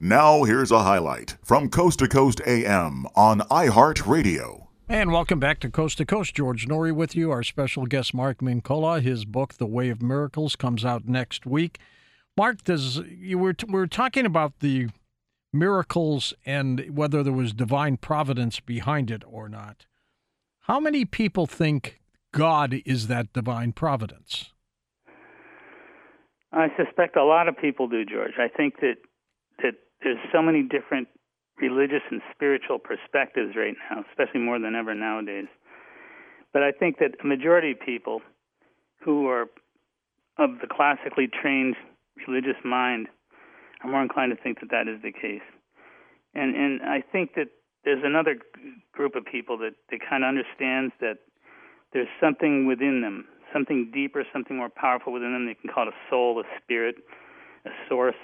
Now, here's a highlight from Coast to Coast AM on iHeartRadio. And welcome back to Coast to Coast. George Noory with you. Our special guest, Mark Mincolla. His book, The Way of Miracles, comes out next week. Mark, does you were we were talking about the miracles and whether there was divine providence behind it or not. How many people think God is that divine providence? I suspect a lot of people do, George. I think that that there's so many different religious and spiritual perspectives right now, especially more than ever nowadays. But I think that a majority of people who are of the classically trained religious mind are more inclined to think that that is the case. And and I think that there's another group of people that that kind of understands that there's something within them, something deeper, something more powerful within them. They can call it a soul, a spirit, a source.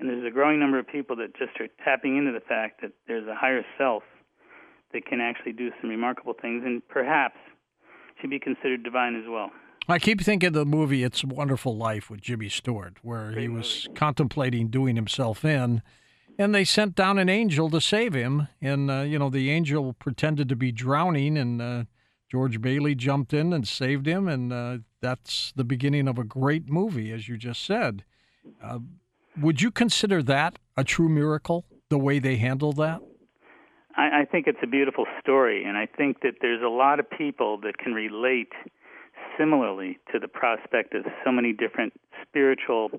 And there's a growing number of people that just are tapping into the fact that there's a higher self that can actually do some remarkable things and perhaps should be considered divine as well. I keep thinking of the movie It's a Wonderful Life with Jimmy Stewart, where Great he was movie. contemplating doing himself in, and they sent down an angel to save him. And, uh, you know, the angel pretended to be drowning, and uh, George Bailey jumped in and saved him. And uh, that's the beginning of a great movie, as you just said. Would you consider that a true miracle, the way they handled that? I, I think it's a beautiful story, and I think that there's a lot of people that can relate similarly to the prospect of so many different spiritual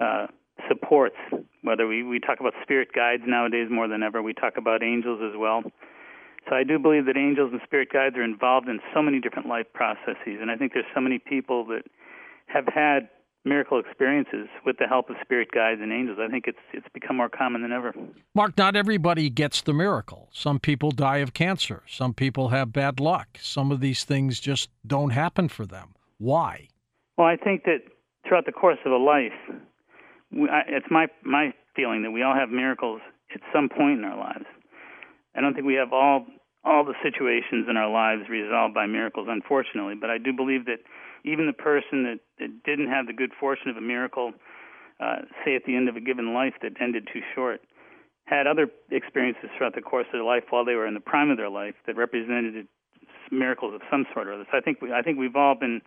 uh, supports. Whether we, we talk about spirit guides nowadays more than ever, we talk about angels as well. So I do believe that angels and spirit guides are involved in so many different life processes, and I think there's so many people that have had miracle experiences with the help of spirit guides and angels. I think it's it's become more common than ever. Mark, not everybody gets the miracle. Some people die of cancer. Some people have bad luck. Some of these things just don't happen for them. Why? Well, I think that throughout the course of a life, we, I, it's my my feeling that we all have miracles at some point in our lives. I don't think we have all all the situations in our lives resolved by miracles, unfortunately. But I do believe that even the person that, that didn't have the good fortune of a miracle, uh, say at the end of a given life that ended too short, had other experiences throughout the course of their life while they were in the prime of their life that represented miracles of some sort or other. So I think we, I think we've all been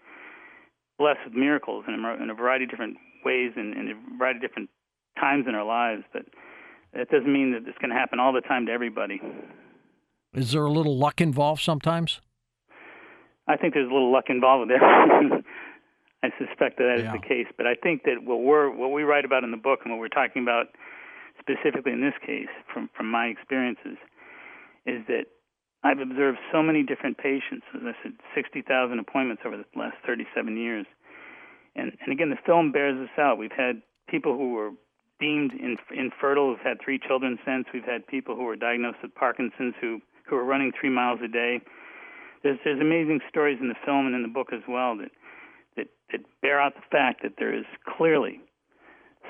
blessed with miracles in a, in a variety of different ways and in a variety of different times in our lives. But that doesn't mean that it's going to happen all the time to everybody. Is there a little luck involved sometimes? I think there's a little luck involved with it. I suspect that that is Yeah. the case, but I think that what we're what we write about in the book and what we're talking about specifically in this case, from from my experiences, is that I've observed so many different patients. As I said, 60,000 appointments over the last 37 years, and and again, the film bears this out. We've had people who were deemed inf- infertile who've had three children since. We've had people who were diagnosed with Parkinson's who who are running three miles a day there's there's amazing stories in the film and in the book as well that that, bear out the fact that there is clearly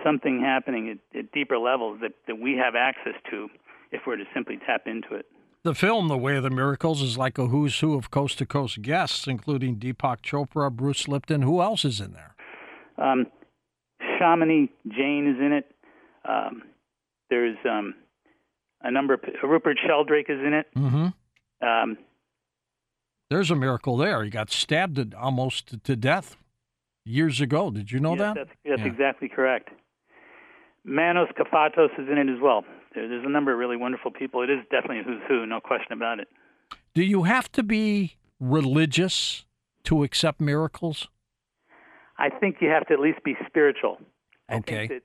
something happening at, at deeper levels that, that we have access to if we're to simply tap into it. The film, The Way of the Miracles, is like a who's who of coast to coast guests, including Deepak Chopra, Bruce Lipton. Who else is in there? Um, Shamini Jain is in it. Um, there's um, a number of Rupert Sheldrake is in it. Mm-hmm. Um, There's a miracle there. He got stabbed almost to death years ago. Did you know yes, that? That's, that's Yeah. exactly correct. Manos Kafatos is in it as well. There, there's a number of really wonderful people. It is definitely a who's who, no question about it. Do you have to be religious to accept miracles? I think you have to at least be spiritual. Okay.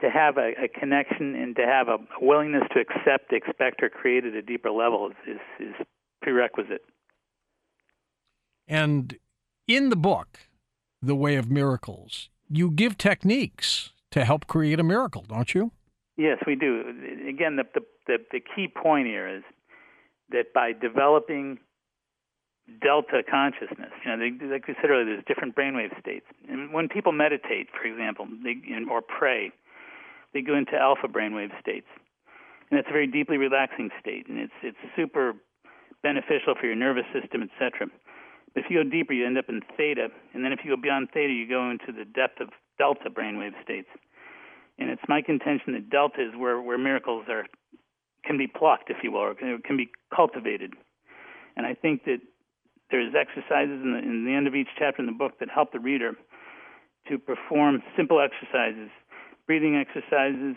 to have a, a connection and to have a willingness to accept, expect, or create at a deeper level is, is, is prerequisite. And in the book, The Way of Miracles, you give techniques to help create a miracle, don't you? Yes, we do. Again, the, the, the, key point here is that by developing delta consciousness, you know, they, like we said earlier, there's different brainwave states. And when people meditate, for example, they, or pray, they go into alpha brainwave states. And it's a very deeply relaxing state, and it's, it's super beneficial for your nervous system, etc. If you go deeper, you end up in theta, and then if you go beyond theta, you go into the depth of delta brainwave states. And it's my contention that delta is where, where miracles are can be plucked, if you will, or can, can be cultivated. And I think that there's exercises in the, in the end of each chapter in the book that help the reader to perform simple exercises, breathing exercises,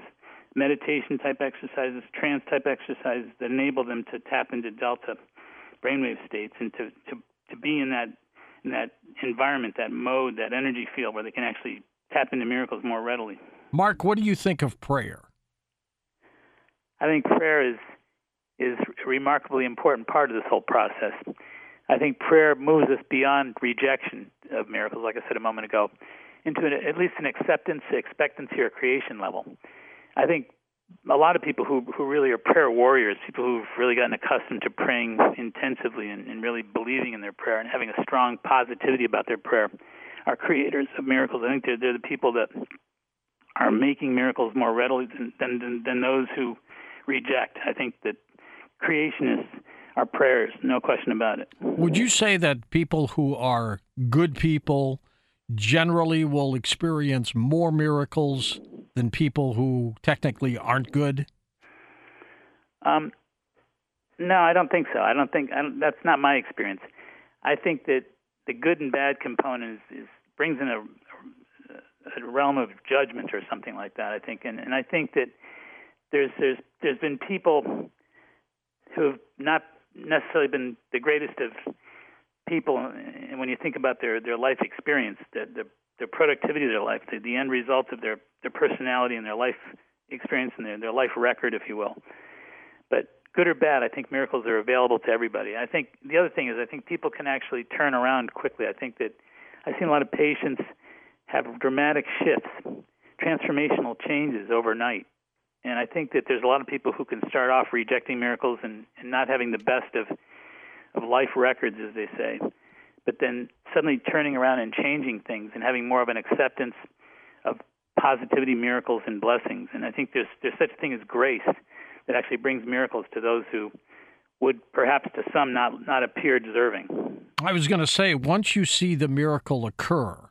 meditation type exercises, trance type exercises that enable them to tap into delta brainwave states and to, to, to be in that in that environment, that mode, that energy field where they can actually tap into miracles more readily. Mark, what do you think of prayer? I think prayer is is a remarkably important part of this whole process. I think prayer moves us beyond rejection of miracles, like I said a moment ago, into an, at least an acceptance, expectancy, or creation level. I think a lot of people who who really are prayer warriors, people who've really gotten accustomed to praying intensively and, and really believing in their prayer and having a strong positivity about their prayer, are creators of miracles. I think they're they're the people that are making miracles more readily than than, than those who reject. I think that creationists are prayers, no question about it. Would you say that people who are good people generally will experience more miracles than people who technically aren't good? Um, no, I don't think so. I don't think I don't, that's not my experience. I think that the good and bad component is, is brings in a, a realm of judgment or something like that. I think, and, and I think that there's there's there's been people who have not necessarily been the greatest of people, and when you think about their their life experience, the the, the productivity of their life, the, the end result of their their personality and their life experience and their their life record, if you will. But good or bad, I think miracles are available to everybody. I think the other thing is I think people can actually turn around quickly. I think that I've seen a lot of patients have dramatic shifts, transformational changes overnight. And I think that there's a lot of people who can start off rejecting miracles and, and not having the best of of life records, as they say, but then suddenly turning around and changing things and having more of an acceptance of positivity, miracles, and blessings. And I think there's there's such a thing as grace that actually brings miracles to those who would perhaps to some not not appear deserving. I was going to say, once you see the miracle occur,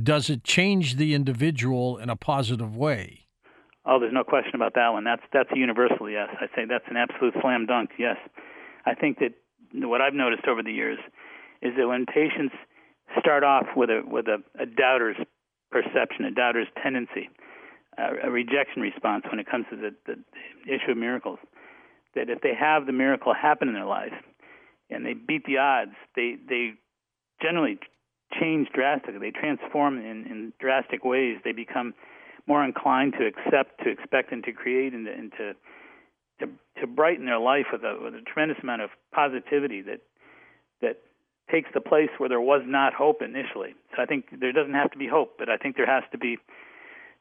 does it change the individual in a positive way? Oh, there's no question about that one. That's that's a universal yes. I say that's an absolute slam dunk. Yes, I think that what I've noticed over the years is that when patients start off with a with a, a doubter's perception, a doubter's tendency, a, a rejection response when it comes to the, the issue of miracles, that if they have the miracle happen in their life and they beat the odds, they they generally change drastically. They transform in, in drastic ways. They become more inclined to accept, to expect, and to create, and to, and to to to brighten their life with a with a tremendous amount of positivity that takes the place where there was not hope initially. So I think there doesn't have to be hope, but I think there has to be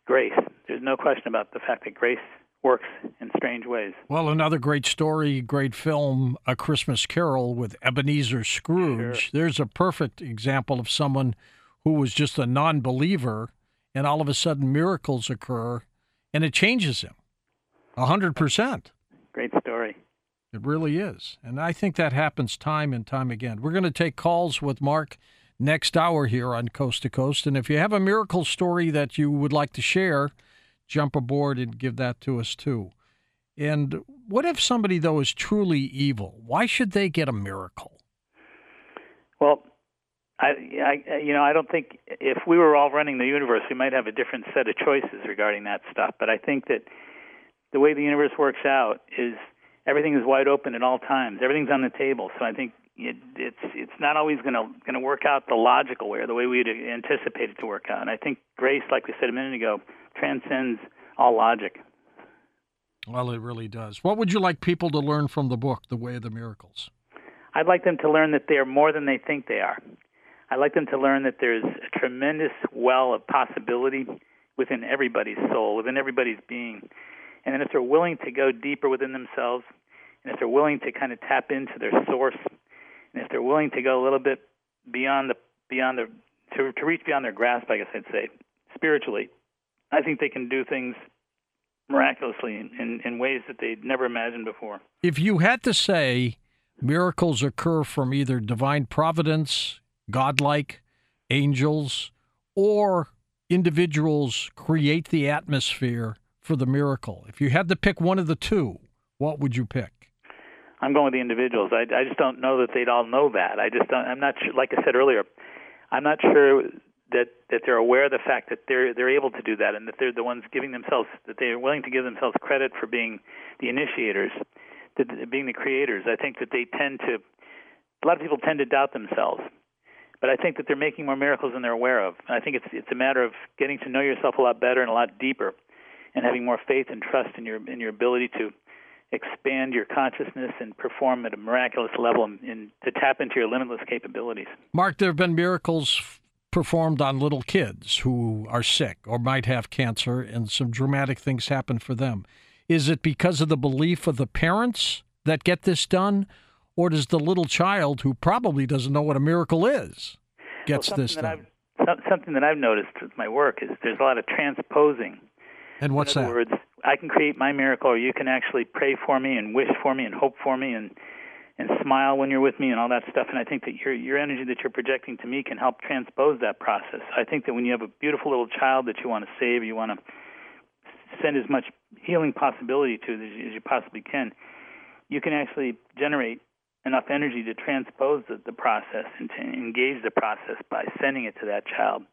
grace. There's no question about the fact that grace works in strange ways. Well, another great story, great film, A Christmas Carol with Ebenezer Scrooge. Sure. There's a perfect example of someone who was just a non believer, and all of a sudden miracles occur, and it changes him. A hundred percent. Great story. It really is. And I think that happens time and time again. We're going to take calls with Mark next hour here on Coast to Coast. And if you have a miracle story that you would like to share, jump aboard and give that to us too. And what if somebody, though, is truly evil? Why should they get a miracle? Well, I, I, you know, I don't think if we were all running the universe, we might have a different set of choices regarding that stuff. But I think that the way the universe works out is everything is wide open at all times. Everything's on the table. So I think it, it's it's not always going to going to work out the logical way or the way we'd anticipate it to work out. And I think grace, like we said a minute ago, transcends all logic. Well, it really does. What would you like people to learn from the book, The Way of the Miracles? I'd like them to learn that they are more than they think they are. I'd like them to learn that there's a tremendous well of possibility within everybody's soul, within everybody's being and then if they're willing to go deeper within themselves, and if they're willing to kind of tap into their source, and if they're willing to go a little bit beyond the beyond the to to reach beyond their grasp, I guess I'd say spiritually, I think they can do things miraculously in, in, in ways that they'd never imagined before. If you had to say miracles occur from either divine providence, godlike, angels, or individuals create the atmosphere for the miracle? If you had to pick one of the two, what would you pick? I'm going with the individuals. I, I just don't know that they'd all know that. I just don't. I'm not sure. Like I said earlier, I'm not sure that that they're aware of the fact that they're they're able to do that, and that they're the ones giving themselves that they're willing to give themselves credit for being the initiators, that being the creators. I think that they tend to. A lot of people tend to doubt themselves, but I think that they're making more miracles than they're aware of. And I think it's it's a matter of getting to know yourself a lot better and a lot deeper, and having more faith and trust in your in your ability to expand your consciousness and perform at a miraculous level and, and to tap into your limitless capabilities. Mark, there have been miracles performed on little kids who are sick or might have cancer, and some dramatic things happen for them. Is it because of the belief of the parents that get this done, or does the little child who probably doesn't know what a miracle is gets well, this done? something that I've noticed with my work is there's a lot of transposing. And what's In other that? Words, I can create my miracle, or you can actually pray for me and wish for me and hope for me and and smile when you're with me and all that stuff. And I think that your your energy that you're projecting to me can help transpose that process. I think that when you have a beautiful little child that you want to save, you want to send as much healing possibility to as you, as you possibly can, you can actually generate enough energy to transpose the, the process and to engage the process by sending it to that child.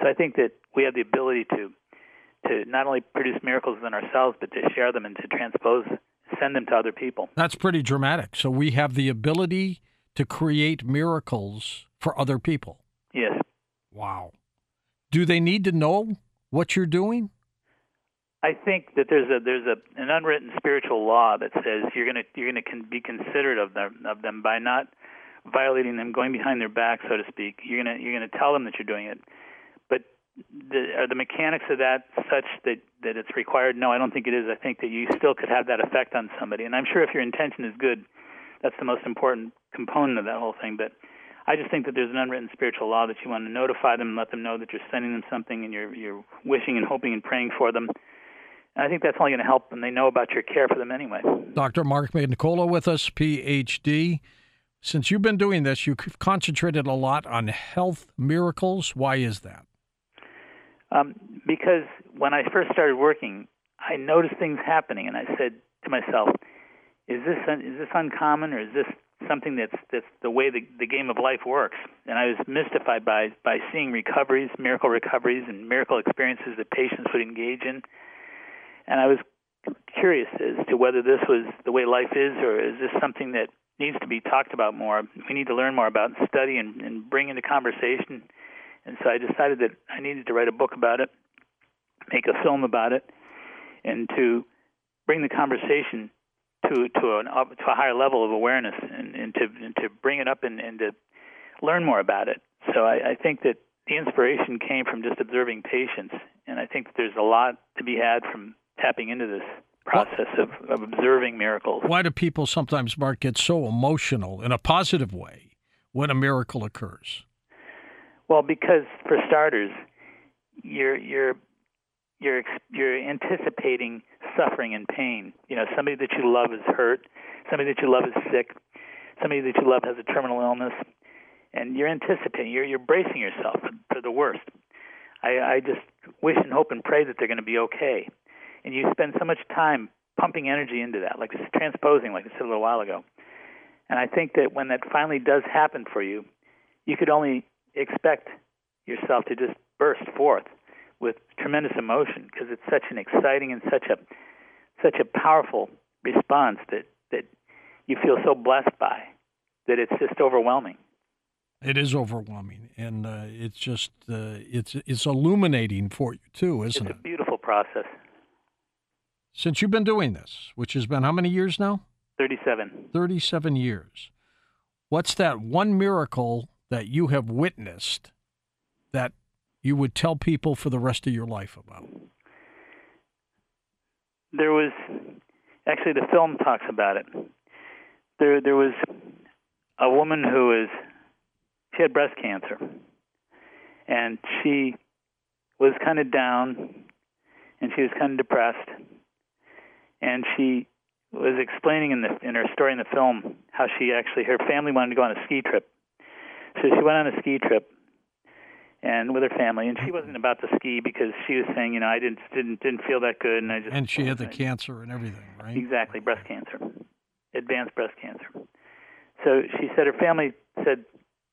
So I think that we have the ability to to not only produce miracles within ourselves, but to share them and to transpose, send them to other people. That's pretty dramatic. So we have the ability to create miracles for other people. Yes. Wow. Do they need to know what you're doing? I think that there's a there's a an unwritten spiritual law that says you're gonna you're gonna con- be considerate of them of them by not violating them, going behind their back, so to speak. You're gonna you're gonna tell them that you're doing it, the, are the mechanics of that such that that it's required? No, I don't think it is. I think that you still could have that effect on somebody, and I'm sure if your intention is good, that's the most important component of that whole thing. But I just think that there's an unwritten spiritual law that you want to notify them, and let them know that you're sending them something, and you're you're wishing and hoping and praying for them. And I think that's only going to help them. They know about your care for them anyway. Dr. Mark Mincolla with us, PhD. Since you've been doing this, you've concentrated a lot on health miracles. Why is that? Um, because when I first started working, I noticed things happening, and I said to myself, "Is this un- is this uncommon, or is this something that's that's the way the, the game of life works?" And I was mystified by by seeing recoveries, miracle recoveries, and miracle experiences that patients would engage in and I was curious as to whether this was the way life is, or is this something that needs to be talked about more. We need to learn more about and study and, and bring into conversation. And so I decided that I needed to write a book about it, make a film about it, and to bring the conversation to to, an, to a higher level of awareness and, and to and to bring it up and, and to learn more about it. So I, I think that the inspiration came from just observing patients, and I think that there's a lot to be had from tapping into this process of, of observing miracles. Why do people sometimes, Mark, get so emotional in a positive way when a miracle occurs? Well, because for starters, you're you're you're you're anticipating suffering and pain. You know, somebody that you love is hurt, somebody that you love is sick, somebody that you love has a terminal illness, and you're anticipating. You're you're bracing yourself for the worst. I, I just wish and hope and pray that they're going to be okay and you spend so much time pumping energy into that, like it's transposing, like I said a little while ago. And I think that when that finally does happen for you, you could only expect yourself to just burst forth with tremendous emotion because it's such an exciting and such a such a powerful response that that you feel so blessed by that it's just overwhelming. It is overwhelming, and uh, it's just uh, it's it's illuminating for you too, isn't it? It's a beautiful process. Since you've been doing this, which has been how many years now? 37. 37 years. What's that one miracle that you have witnessed that you would tell people for the rest of your life about? There was actually the film talks about it. There there was a woman who was she had breast cancer and she was kind of down and she was kind of depressed and she was explaining in the in her story in the film how she actually her family wanted to go on a ski trip. So she went on a ski trip, and with her family. And she wasn't about to ski because she was saying, you know, I didn't didn't didn't feel that good, and I just and she had the cancer and everything, right? Exactly, breast cancer, advanced breast cancer. So she said her family said,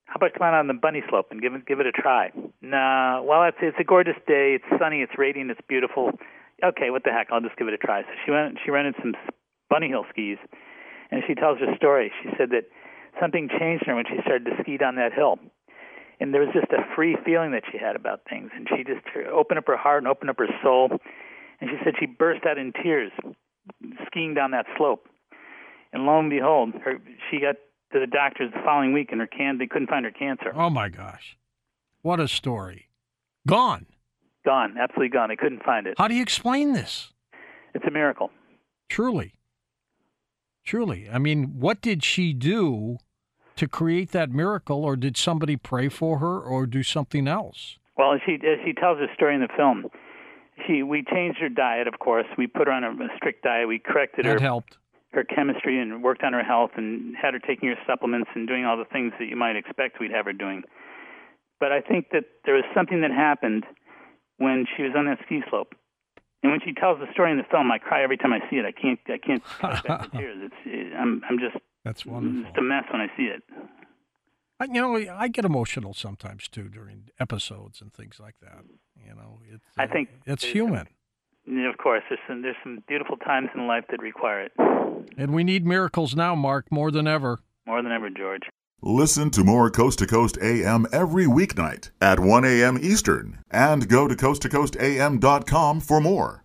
"How about come out on the bunny slope and give it give it a try?" Nah, well, it's it's a gorgeous day. It's sunny. It's radiant. It's beautiful. Okay, what the heck? I'll just give it a try. So she went. She rented some bunny hill skis, and she tells her story. She said that something changed in her when she started to ski down that hill. And there was just a free feeling that she had about things. And she just opened up her heart and opened up her soul. And she said she burst out in tears skiing down that slope. And lo and behold, her, she got to the doctors the following week and her can they couldn't find her cancer. Oh my gosh. What a story. Gone. Gone, absolutely gone. They couldn't find it. How do you explain this? It's a miracle. Truly. Truly. I mean, what did she do to create that miracle, or did somebody pray for her, or do something else? Well, as she as she tells her story in the film, she we changed her diet. Of course, we put her on a, a strict diet. We corrected that her helped her chemistry and worked on her health and had her taking her supplements and doing all the things that you might expect we'd have her doing. But I think that there was something that happened when she was on that ski slope. And when she tells the story in the film, I cry every time I see it. I can't, I can't back the tears. It's, it, I'm, I'm just, that's wonderful. It's a mess when I see it. I, you know, I get emotional sometimes too during episodes and things like that. You know, it's, uh, I think it's human. Some, of course, there's some there's some beautiful times in life that require it. And we need miracles now, Mark, more than ever. More than ever, George. Listen to more Coast to Coast AM every weeknight at 1 a.m. Eastern and go to coasttocoastam.com for more.